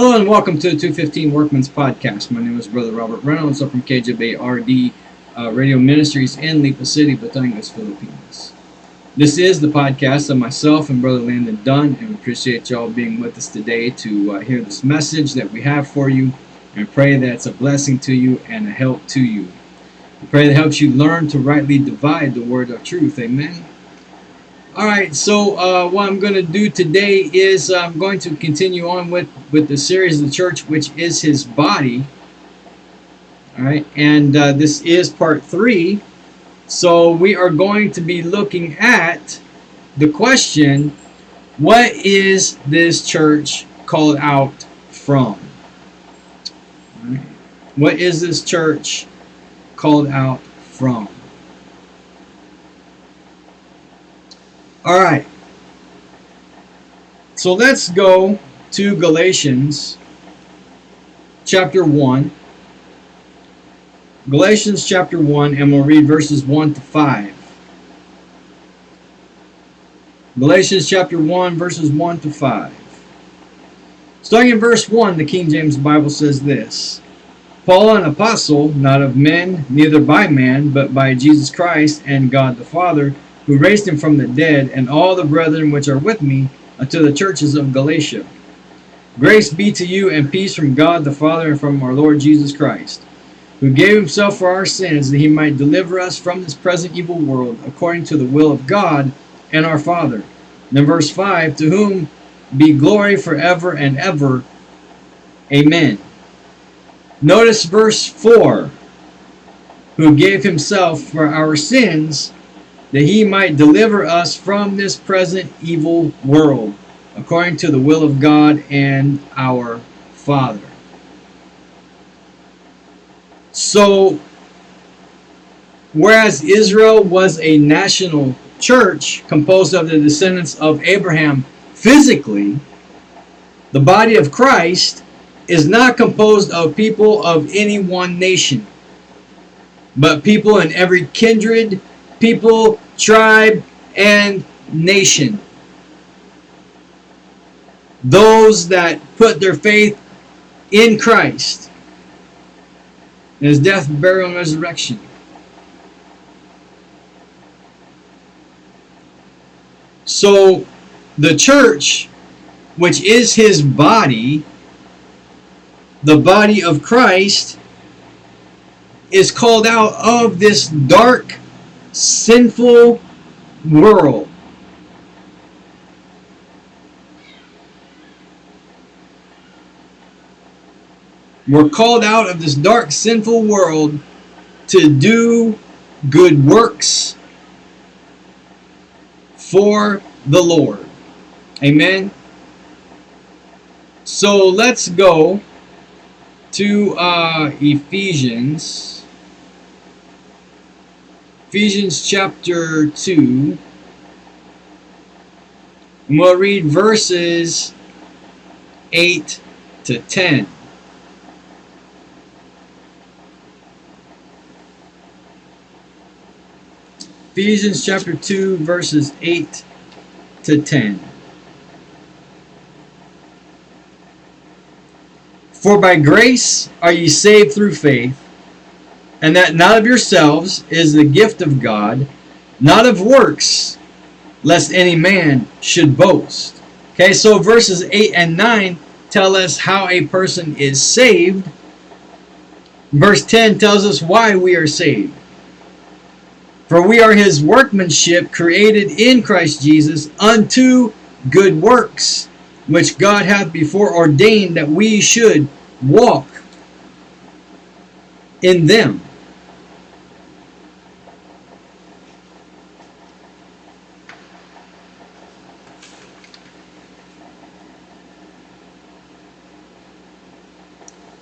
Hello and welcome to the 215 Workman's Podcast. My name is Brother Robert Reynolds. I'm from KJB RD uh, Radio Ministries in Lipa City, Batangas, Philippines. This is the podcast of myself and Brother Landon Dunn, and we appreciate y'all being with us today to uh, hear this message that we have for you, and pray that it's a blessing to you and a help to you. We pray that helps you learn to rightly divide the word of truth. Amen. All right, so uh, what I'm going to do today is I'm going to continue on with, with the series of the church, which is his body. All right, and uh, this is part three. So we are going to be looking at the question what is this church called out from? What is this church called out from? All right. So let's go to Galatians chapter 1. Galatians chapter 1, and we'll read verses 1 to 5. Galatians chapter 1, verses 1 to 5. Starting in verse 1, the King James Bible says this Paul, an apostle, not of men, neither by man, but by Jesus Christ and God the Father who raised him from the dead, and all the brethren which are with me, unto the churches of Galatia. Grace be to you and peace from God the Father and from our Lord Jesus Christ, who gave himself for our sins that he might deliver us from this present evil world, according to the will of God and our Father. Then verse 5, to whom be glory forever and ever. Amen. Notice verse 4, who gave himself for our sins that he might deliver us from this present evil world, according to the will of God and our Father. So, whereas Israel was a national church composed of the descendants of Abraham physically, the body of Christ is not composed of people of any one nation, but people in every kindred, people, tribe, and nation. Those that put their faith in Christ, in his death, burial, and resurrection. So, the church, which is his body, the body of Christ, is called out of this dark sinful world. We're called out of this dark, sinful world to do good works for the Lord. Amen. So let's go to uh, Ephesians. Ephesians chapter 2. And we'll read verses 8 to 10. Ephesians chapter 2, verses 8 to 10. For by grace are ye saved through faith and that not of yourselves is the gift of God, not of works, lest any man should boast. Okay, so verses 8 and 9 tell us how a person is saved. Verse 10 tells us why we are saved. For we are his workmanship created in Christ Jesus unto good works, which God hath before ordained that we should walk in them.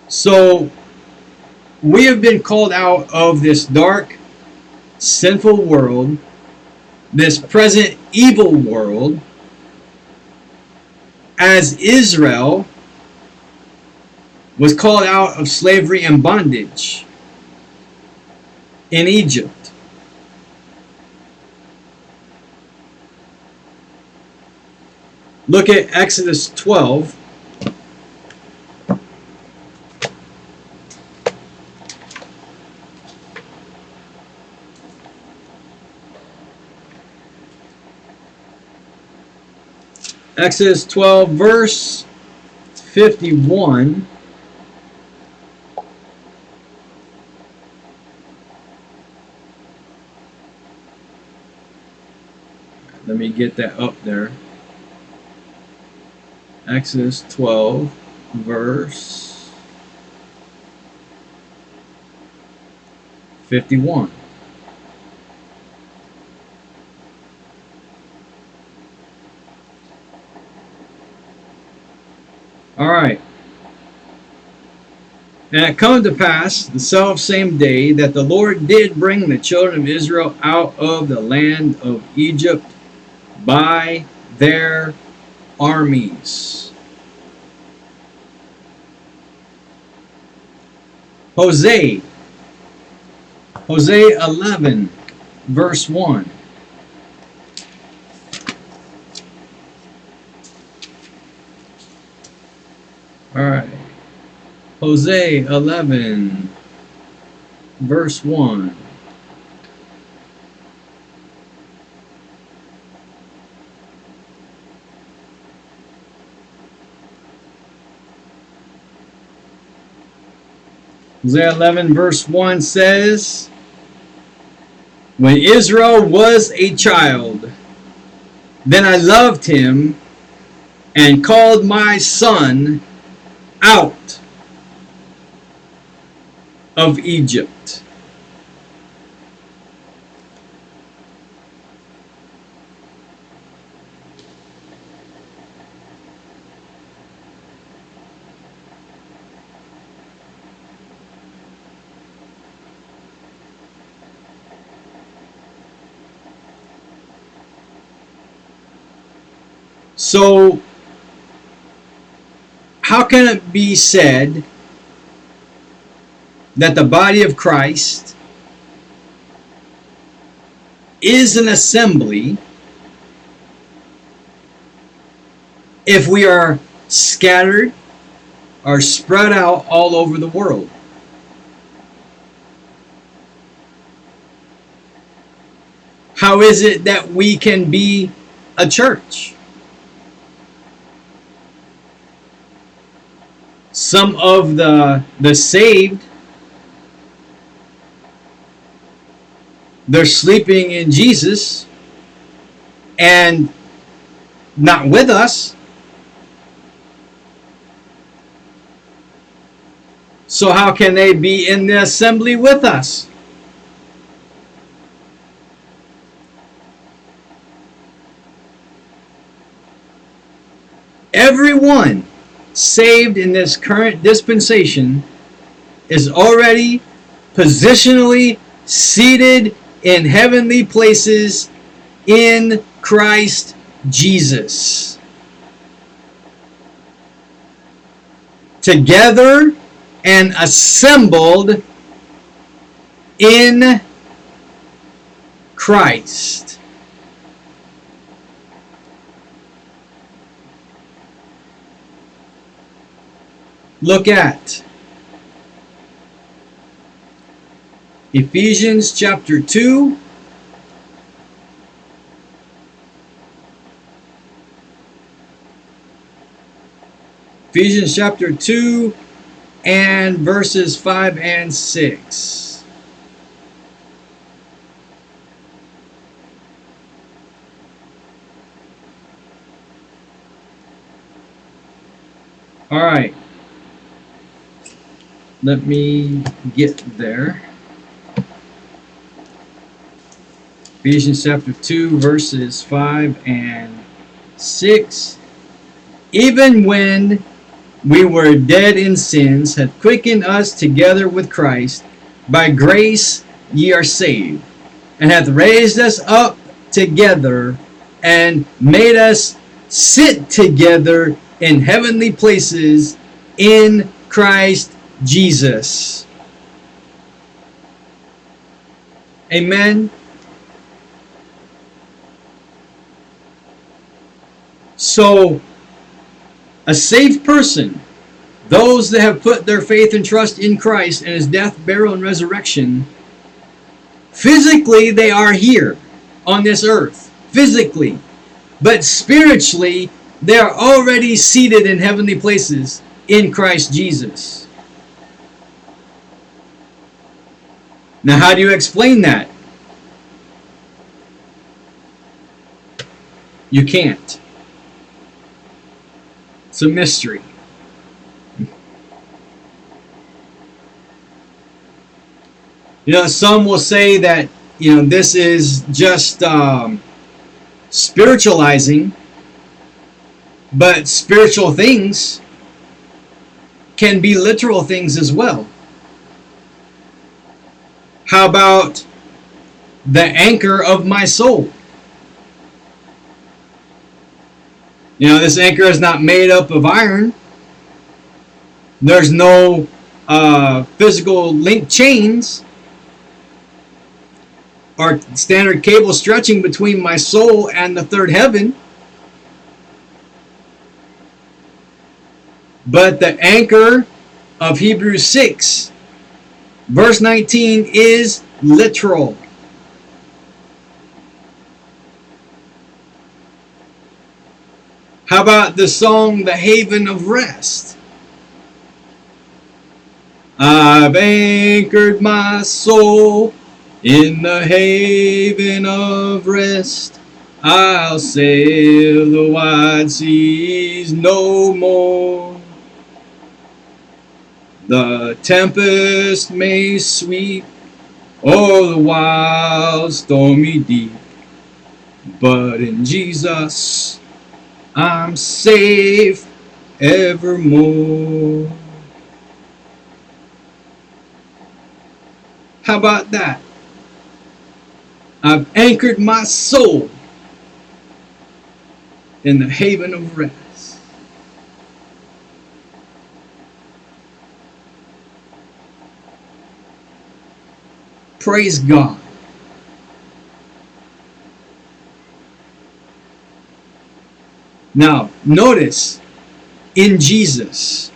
So we have been called out of this dark, sinful world, this present evil world, as Israel was called out of slavery and bondage in Egypt. Look at Exodus 12 Exodus 12, verse 51. Let me get that up there. Exodus 12, verse 51. All right. And it come to pass the self same day that the Lord did bring the children of Israel out of the land of Egypt by their armies. Hosea, Hosea 11, verse 1. All right. Hosea 11, verse 1. Hosea 11, verse 1 says, When Israel was a child, then I loved him and called my son out of Egypt. So, can it be said that the body of Christ is an assembly if we are scattered or spread out all over the world? How is it that we can be a church? Some of the the saved they're sleeping in Jesus and not with us. So how can they be in the assembly with us? Everyone saved in this current dispensation is already positionally seated in heavenly places in Christ Jesus. Together and assembled in Christ. Look at Ephesians chapter 2. Ephesians chapter 2 and verses 5 and 6. All right. Let me get there. Ephesians chapter 2, verses 5 and 6. Even when we were dead in sins, hath quickened us together with Christ. By grace ye are saved, and hath raised us up together, and made us sit together in heavenly places in Christ Jesus. Amen. So, a saved person, those that have put their faith and trust in Christ and his death, burial, and resurrection, physically they are here on this earth. Physically. But spiritually, They are already seated in heavenly places in Christ Jesus. Now, how do you explain that? You can't. It's a mystery. You know, some will say that, you know, this is just um, spiritualizing, but spiritual things can be literal things as well. How about the anchor of my soul? You know, this anchor is not made up of iron. There's no uh, physical link chains or standard cable stretching between my soul and the third heaven. But the anchor of Hebrews 6, verse 19, is literal. How about the song The Haven of Rest? I've anchored my soul in the haven of rest. I'll sail the wide seas no more. The tempest may sweep o'er the wild stormy deep, but in Jesus I'm safe evermore. How about that? I've anchored my soul in the haven of rest. Praise God. Now, notice in Jesus,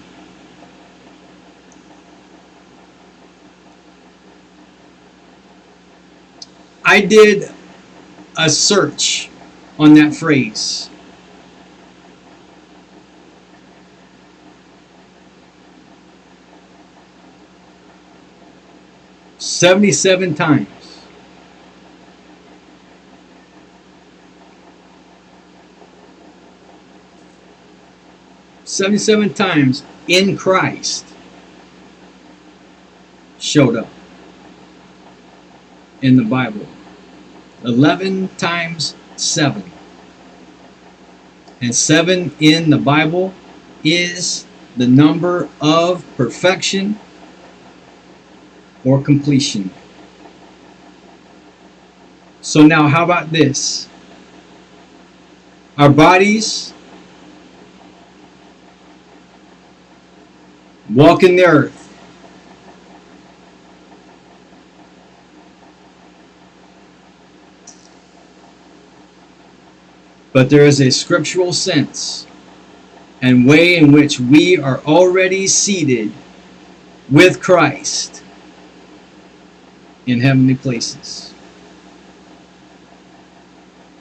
I did a search on that phrase. Seventy-seven times. Seventy-seven times in Christ showed up in the Bible. 11 times 7. And 7 in the Bible is the number of perfection or completion. So now how about this? Our bodies walk in the earth but there is a scriptural sense and way in which we are already seated with Christ in heavenly places.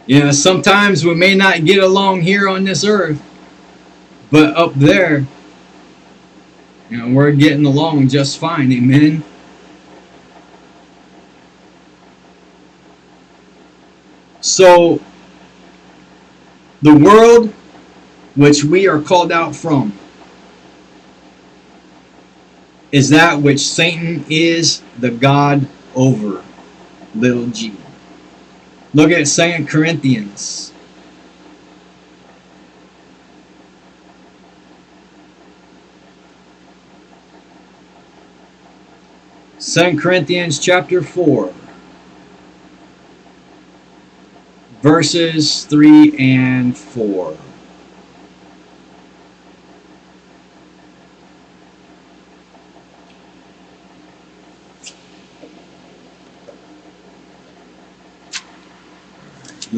You know, sometimes we may not get along here on this earth, but up there, you know, we're getting along just fine. Amen. So the world which we are called out from is that which Satan is the God over, little g. Look at Second Corinthians. Second Corinthians chapter 4. verses 3 and 4.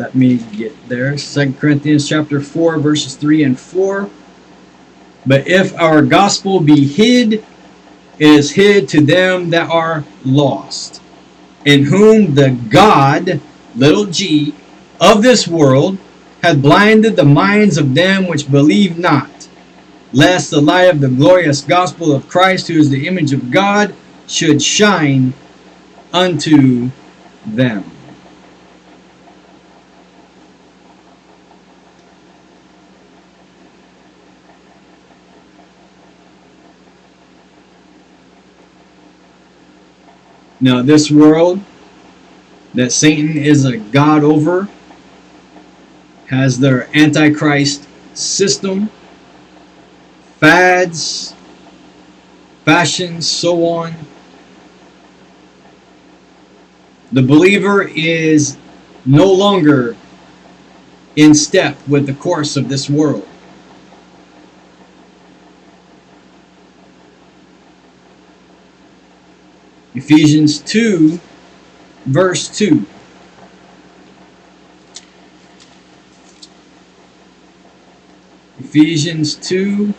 Let me get there. Second Corinthians chapter 4, verses 3 and 4. But if our gospel be hid, it is hid to them that are lost, in whom the God, little g, of this world hath blinded the minds of them which believe not, lest the light of the glorious gospel of Christ, who is the image of God, should shine unto them. Now, this world that Satan is a god over has their antichrist system, fads, fashions, so on. The believer is no longer in step with the course of this world. Ephesians 2, verse 2. Ephesians 2,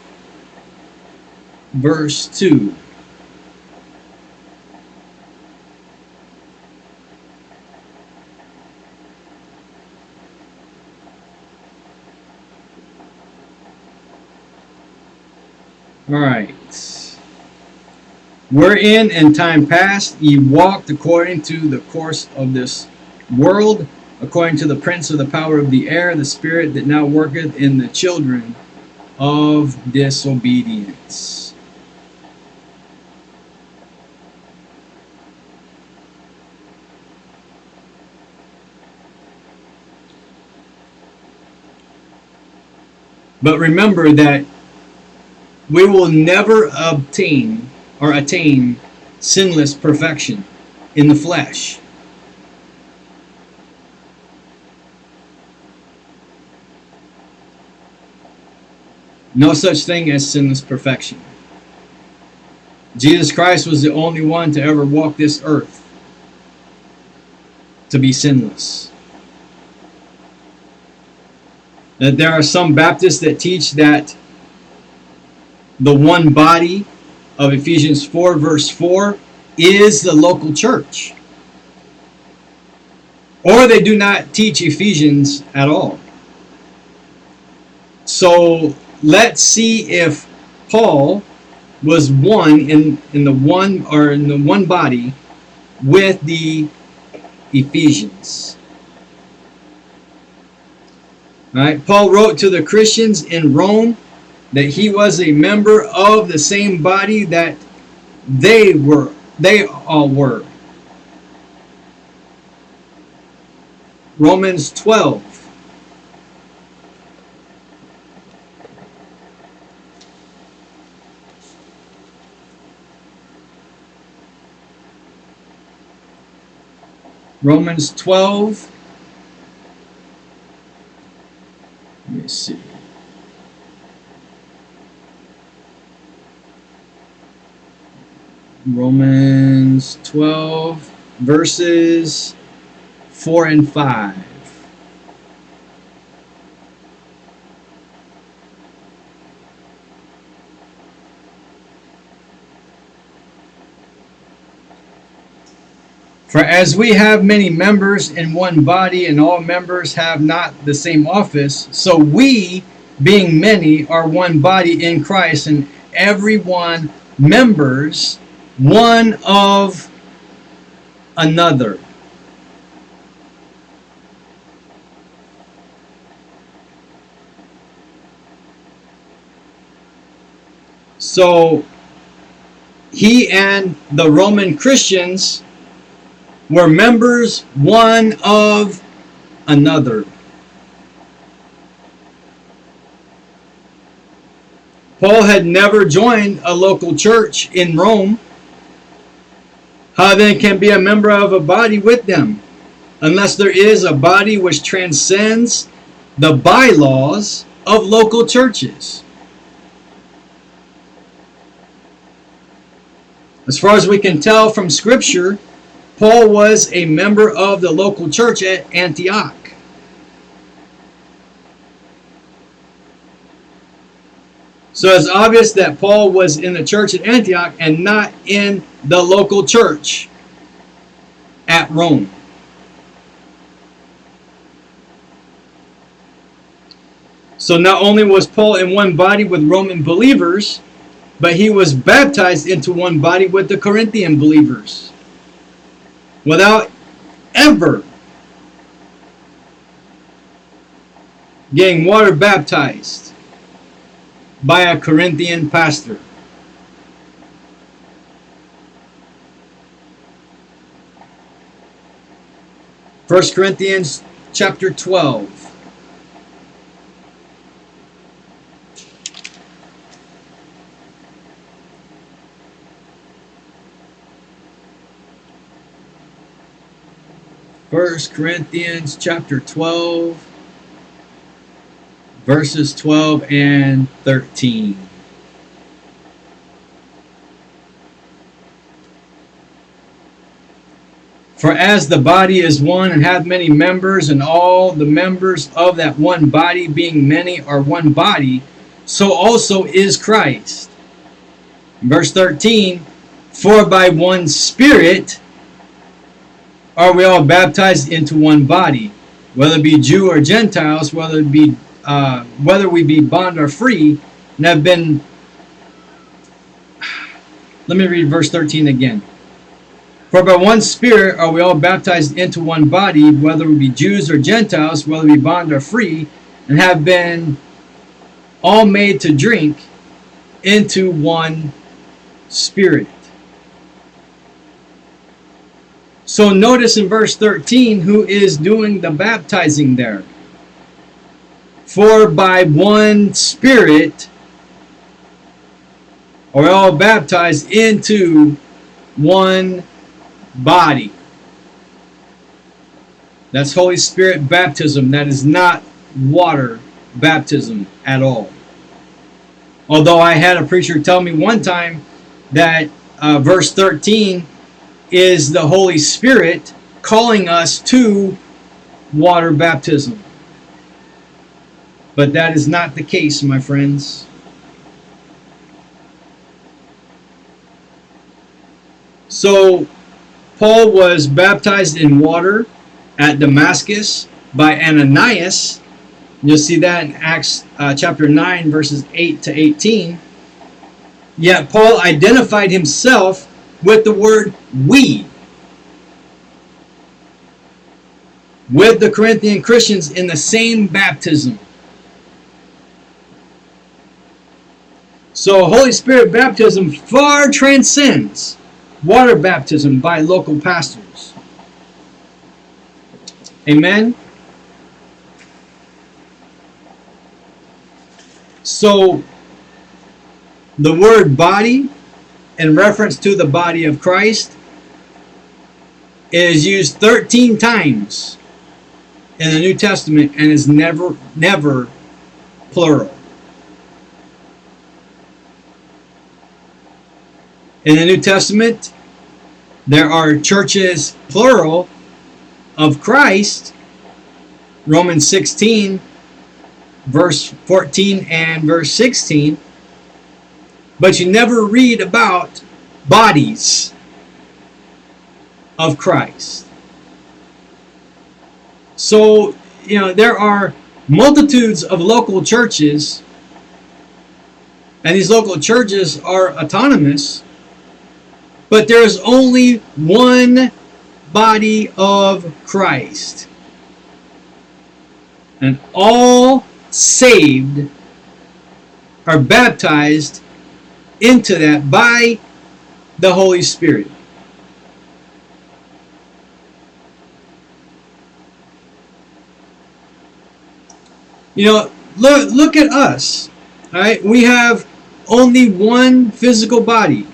verse 2. All right. Wherein in time past ye walked according to the course of this world, according to the prince of the power of the air, the spirit that now worketh in the children of disobedience. But remember that we will never obtain or attain sinless perfection in the flesh. No such thing as sinless perfection. Jesus Christ was the only one to ever walk this earth to be sinless. That there are some Baptists that teach that the one body of Ephesians 4, verse 4, is the local church. Or they do not teach Ephesians at all. So let's see if Paul was one in, in the one or in the one body with the Ephesians. All right, Paul wrote to the Christians in Rome that he was a member of the same body that they were they all were. Romans 12 Romans 12 let me see Romans 12, verses 4 and 5. For as we have many members in one body, and all members have not the same office, so we, being many, are one body in Christ, and every one members one of another. So he and the Roman Christians were members one of another. Paul had never joined a local church in Rome. How then can be a member of a body with them? Unless there is a body which transcends the bylaws of local churches. As far as we can tell from Scripture, Paul was a member of the local church at Antioch. So it's obvious that Paul was in the church at Antioch and not in the local church at Rome. So not only was Paul in one body with Roman believers, but he was baptized into one body with the Corinthian believers without ever getting water baptized by a Corinthian pastor. First Corinthians chapter 12. First Corinthians chapter 12 verses 12 and 13. For as the body is one and hath many members, and all the members of that one body, being many, are one body, so also is Christ. Verse 13 For by one Spirit are we all baptized into one body, whether it be Jew or Gentiles, whether it be uh, whether we be bond or free, and have been. Let me read verse 13 again. For by one Spirit are we all baptized into one body, whether we be Jews or Gentiles, whether we bond or free, and have been all made to drink into one Spirit. So notice in verse 13 who is doing the baptizing there. For by one Spirit are all baptized into one body. That's Holy Spirit baptism. That is not water baptism at all. Although I had a preacher tell me one time that uh, verse 13 is the Holy Spirit calling us to water baptism. But that is not the case, my friends. So, Paul was baptized in water at Damascus by Ananias. You'll see that in Acts uh, chapter 9, verses 8 to 18. Yet Paul identified himself with the word we. With the Corinthian Christians in the same baptism. So Holy Spirit baptism far transcends water baptism by local pastors. Amen. So the word body in reference to the body of Christ is used 13 times in the New Testament and is never never plural. In the New Testament, there are churches, plural, of Christ, Romans 16, verse 14 and verse 16, but you never read about bodies of Christ. So, you know, there are multitudes of local churches, and these local churches are autonomous but there is only one body of Christ. And all saved are baptized into that by the Holy Spirit. You know, look look at us. All right? We have only one physical body.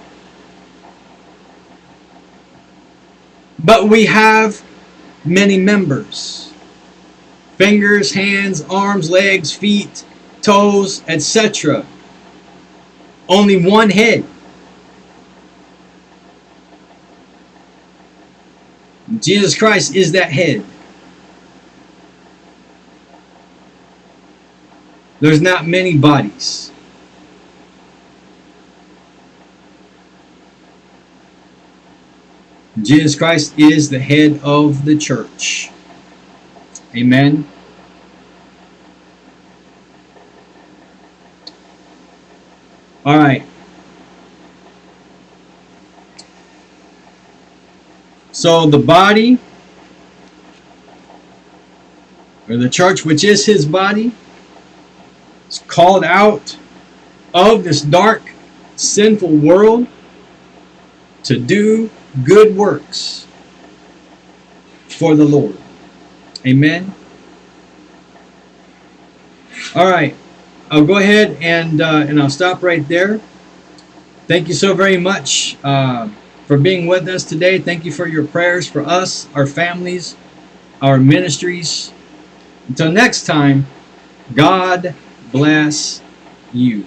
But we have many members fingers, hands, arms, legs, feet, toes, etc. Only one head. Jesus Christ is that head. There's not many bodies. Jesus Christ is the head of the church. Amen. All right. So the body, or the church, which is his body, is called out of this dark, sinful world to do good works for the Lord. Amen. All right. I'll go ahead and uh, and I'll stop right there. Thank you so very much uh, for being with us today. Thank you for your prayers for us, our families, our ministries. Until next time, God bless you.